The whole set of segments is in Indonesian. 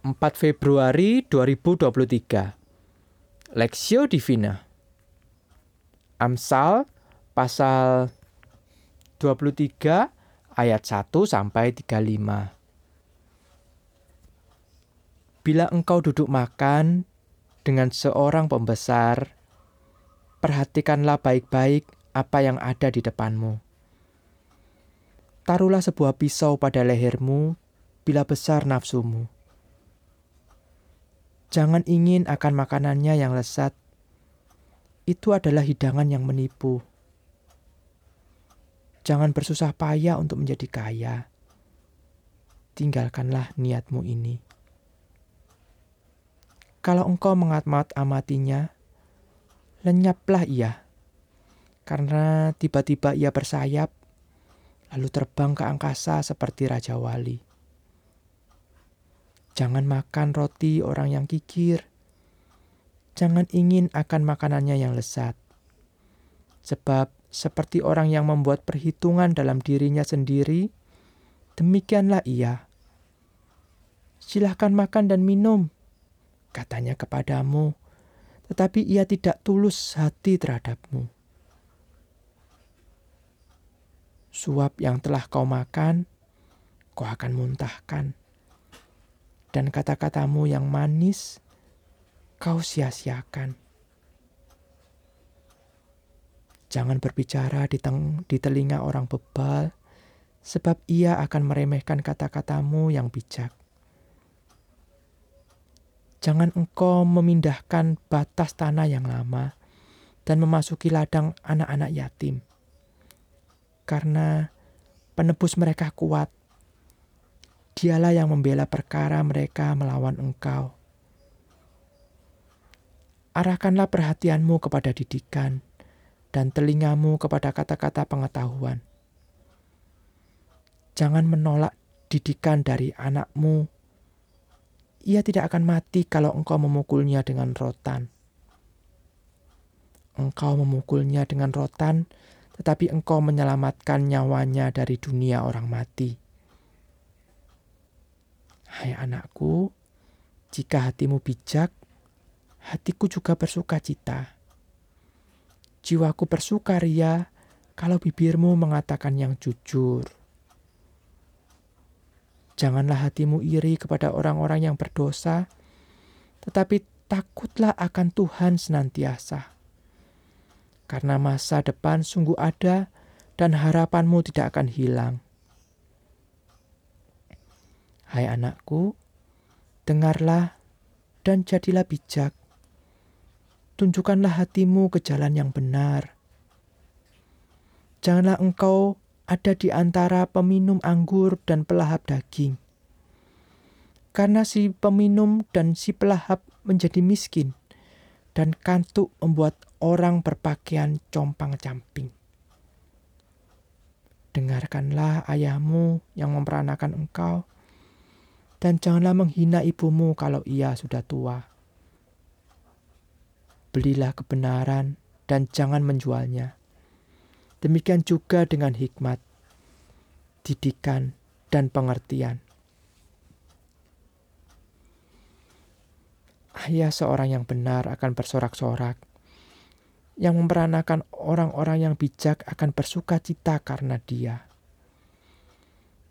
4 Februari 2023 Lexio Divina Amsal pasal 23 ayat 1 sampai 35 Bila engkau duduk makan dengan seorang pembesar, perhatikanlah baik-baik apa yang ada di depanmu. Taruhlah sebuah pisau pada lehermu bila besar nafsumu. Jangan ingin akan makanannya yang lezat. Itu adalah hidangan yang menipu. Jangan bersusah payah untuk menjadi kaya. Tinggalkanlah niatmu ini. Kalau engkau mengamat-amatinya, lenyaplah ia. Karena tiba-tiba ia bersayap, lalu terbang ke angkasa seperti Raja Wali. Jangan makan roti orang yang kikir. Jangan ingin akan makanannya yang lezat. Sebab seperti orang yang membuat perhitungan dalam dirinya sendiri, demikianlah ia. Silahkan makan dan minum, katanya kepadamu, tetapi ia tidak tulus hati terhadapmu. Suap yang telah kau makan, kau akan muntahkan. Dan kata-katamu yang manis, kau sia-siakan. Jangan berbicara di, teng di telinga orang bebal, sebab ia akan meremehkan kata-katamu yang bijak. Jangan engkau memindahkan batas tanah yang lama dan memasuki ladang anak-anak yatim. Karena penebus mereka kuat. Dialah yang membela perkara mereka melawan engkau. Arahkanlah perhatianmu kepada didikan dan telingamu kepada kata-kata pengetahuan. Jangan menolak didikan dari anakmu ia tidak akan mati kalau engkau memukulnya dengan rotan. Engkau memukulnya dengan rotan, tetapi engkau menyelamatkan nyawanya dari dunia orang mati. Hai anakku, jika hatimu bijak, hatiku juga bersuka cita. Jiwaku bersukaria kalau bibirmu mengatakan yang jujur. Janganlah hatimu iri kepada orang-orang yang berdosa, tetapi takutlah akan Tuhan senantiasa. Karena masa depan sungguh ada dan harapanmu tidak akan hilang. Hai anakku, dengarlah dan jadilah bijak. Tunjukkanlah hatimu ke jalan yang benar. Janganlah engkau ada di antara peminum anggur dan pelahap daging. Karena si peminum dan si pelahap menjadi miskin, dan kantuk membuat orang berpakaian compang-camping. Dengarkanlah ayahmu yang memperanakan engkau, dan janganlah menghina ibumu kalau ia sudah tua. Belilah kebenaran dan jangan menjualnya Demikian juga dengan hikmat, didikan, dan pengertian. Ayah seorang yang benar akan bersorak-sorak. Yang memperanakan orang-orang yang bijak akan bersuka cita karena dia.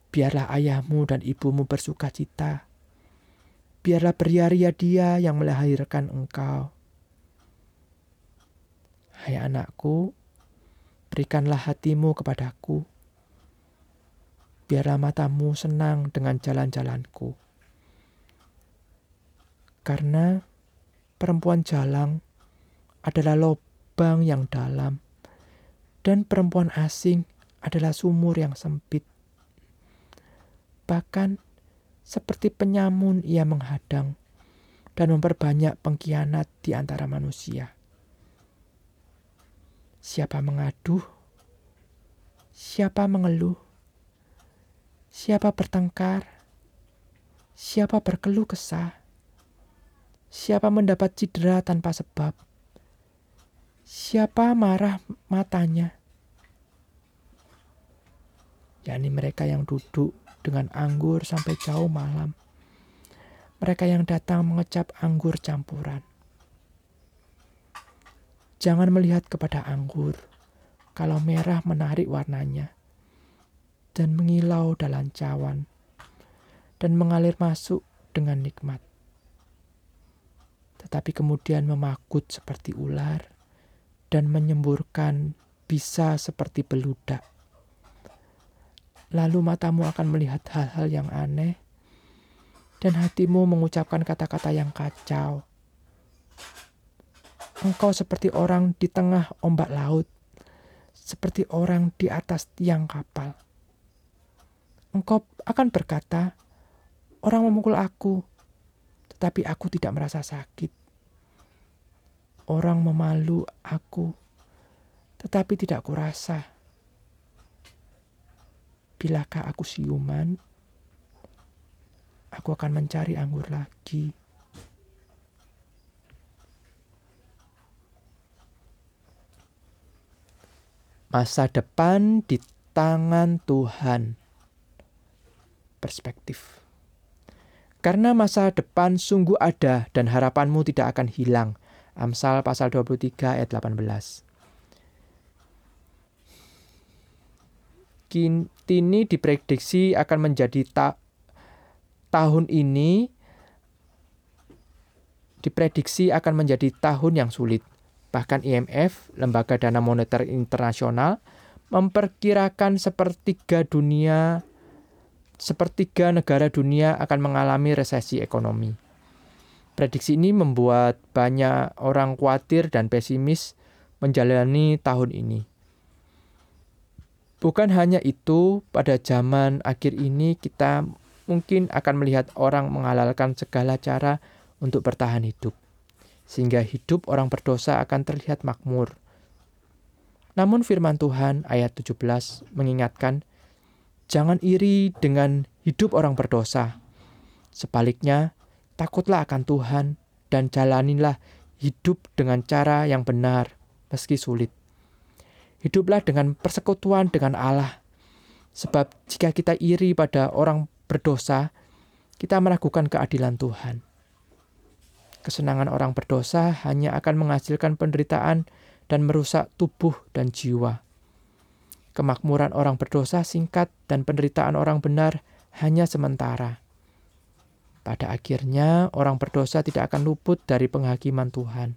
Biarlah ayahmu dan ibumu bersuka cita. Biarlah beria-ria dia yang melahirkan engkau. Hai anakku, berikanlah hatimu kepadaku. Biarlah matamu senang dengan jalan-jalanku. Karena perempuan jalang adalah lubang yang dalam, dan perempuan asing adalah sumur yang sempit. Bahkan seperti penyamun ia menghadang dan memperbanyak pengkhianat di antara manusia. Siapa mengaduh? Siapa mengeluh? Siapa bertengkar? Siapa berkeluh kesah? Siapa mendapat cedera tanpa sebab? Siapa marah matanya? yakni mereka yang duduk dengan anggur sampai jauh malam, mereka yang datang mengecap anggur campuran. Jangan melihat kepada anggur, kalau merah menarik warnanya, dan mengilau dalam cawan, dan mengalir masuk dengan nikmat. Tetapi kemudian memakut seperti ular, dan menyemburkan bisa seperti beludak. Lalu matamu akan melihat hal-hal yang aneh, dan hatimu mengucapkan kata-kata yang kacau. Engkau seperti orang di tengah ombak laut, seperti orang di atas tiang kapal. Engkau akan berkata, "Orang memukul aku, tetapi aku tidak merasa sakit. Orang memalu aku, tetapi tidak kurasa. Bilakah aku siuman?" aku akan mencari anggur lagi. Masa depan di tangan Tuhan. Perspektif. Karena masa depan sungguh ada dan harapanmu tidak akan hilang. Amsal pasal 23 ayat 18. Kini diprediksi akan menjadi tak tahun ini diprediksi akan menjadi tahun yang sulit. Bahkan IMF, Lembaga Dana Moneter Internasional, memperkirakan sepertiga dunia sepertiga negara dunia akan mengalami resesi ekonomi. Prediksi ini membuat banyak orang khawatir dan pesimis menjalani tahun ini. Bukan hanya itu, pada zaman akhir ini kita mungkin akan melihat orang menghalalkan segala cara untuk bertahan hidup, sehingga hidup orang berdosa akan terlihat makmur. Namun firman Tuhan ayat 17 mengingatkan, jangan iri dengan hidup orang berdosa. Sebaliknya, takutlah akan Tuhan dan jalanilah hidup dengan cara yang benar, meski sulit. Hiduplah dengan persekutuan dengan Allah. Sebab jika kita iri pada orang berdosa, kita meragukan keadilan Tuhan. Kesenangan orang berdosa hanya akan menghasilkan penderitaan dan merusak tubuh dan jiwa. Kemakmuran orang berdosa singkat dan penderitaan orang benar hanya sementara. Pada akhirnya, orang berdosa tidak akan luput dari penghakiman Tuhan.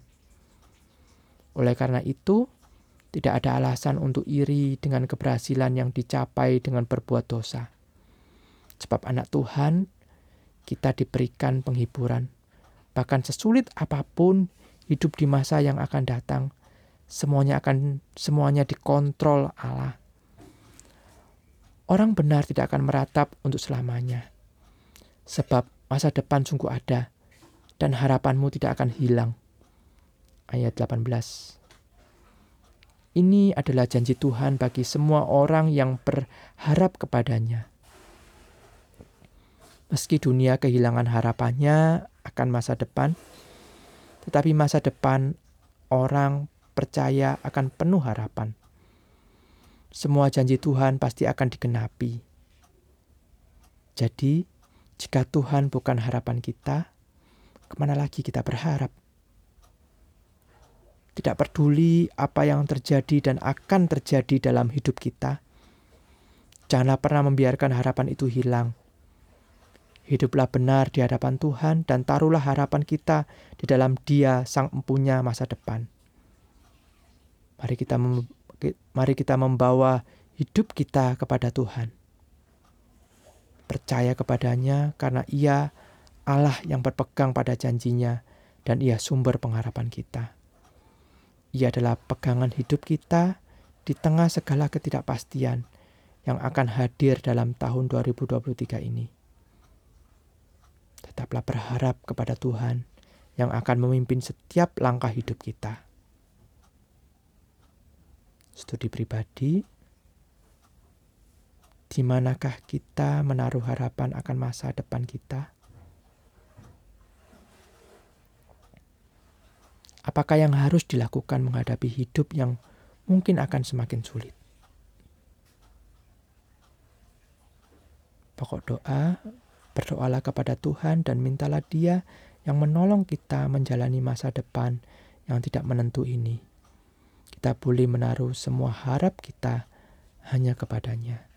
Oleh karena itu, tidak ada alasan untuk iri dengan keberhasilan yang dicapai dengan berbuat dosa. Sebab anak Tuhan, kita diberikan penghiburan. Bahkan sesulit apa pun hidup di masa yang akan datang, semuanya akan semuanya dikontrol Allah. Orang benar tidak akan meratap untuk selamanya. Sebab masa depan sungguh ada dan harapanmu tidak akan hilang. Ayat 18. Ini adalah janji Tuhan bagi semua orang yang berharap kepadanya. Meski dunia kehilangan harapannya akan masa depan, tetapi masa depan orang percaya akan penuh harapan. Semua janji Tuhan pasti akan digenapi. Jadi, jika Tuhan bukan harapan kita, ke mana lagi kita berharap? Tidak peduli apa yang terjadi dan akan terjadi dalam hidup kita, janganlah pernah membiarkan harapan itu hilang Hiduplah benar di hadapan Tuhan dan taruhlah harapan kita di dalam Dia sang empunya masa depan. Mari kita mari kita membawa hidup kita kepada Tuhan. Percaya kepadanya karena Ia Allah yang berpegang pada janjinya dan Ia sumber pengharapan kita. Ia adalah pegangan hidup kita di tengah segala ketidakpastian yang akan hadir dalam tahun 2023 ini tetaplah berharap kepada Tuhan yang akan memimpin setiap langkah hidup kita. Studi pribadi, di manakah kita menaruh harapan akan masa depan kita? Apakah yang harus dilakukan menghadapi hidup yang mungkin akan semakin sulit? Pokok doa Berdoalah kepada Tuhan dan mintalah Dia yang menolong kita menjalani masa depan yang tidak menentu ini. Kita boleh menaruh semua harap kita hanya kepadanya.